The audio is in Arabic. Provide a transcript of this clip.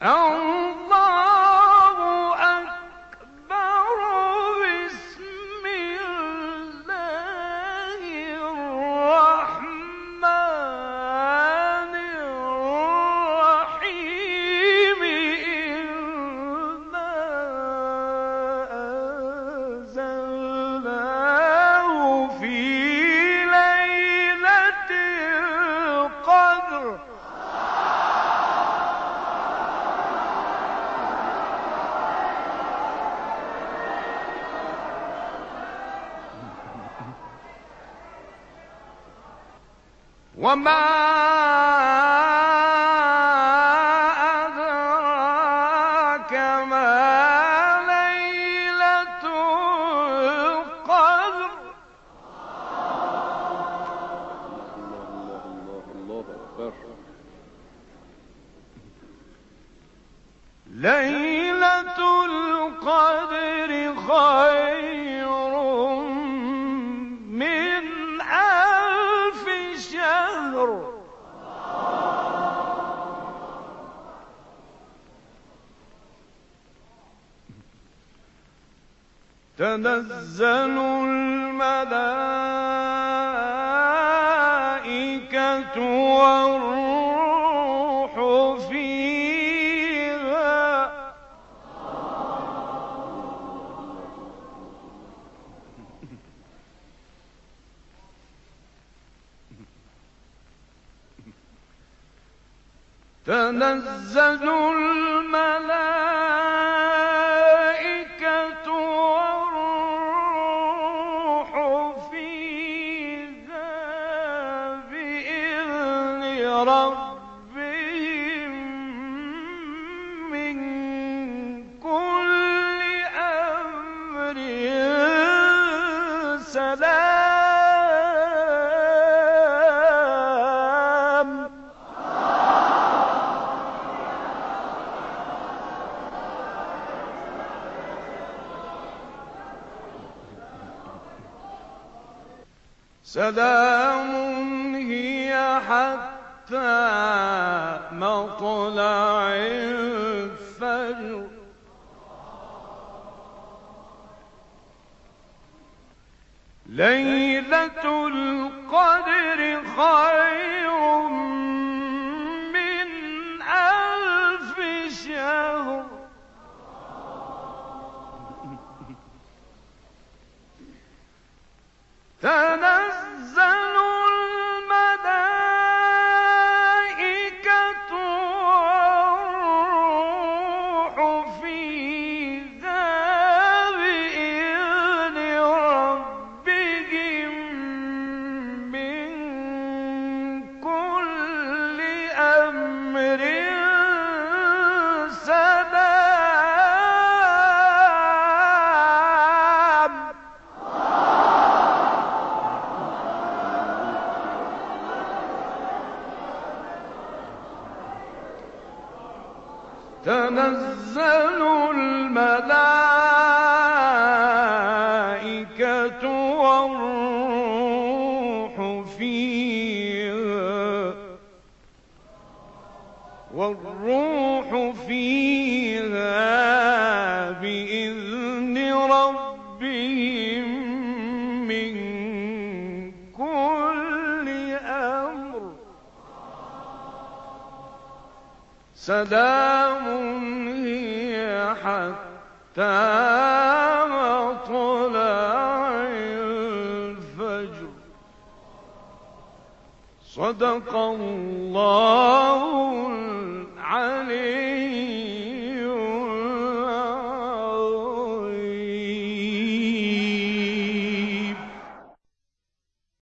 Oh! وما أدراك ما ليلة القدر. الله الله الله أكبر ليلة القدر خير تنزل الملائكة والروح فيها. تنزل الملائكة ربهم من كل أمر سلام. سلام هي حتى مطلع الفجر. ليلة القدر خير تنزل الملائكة والروح فيها والروح فيها سلام هي حتى مطلع الفجر. صدق الله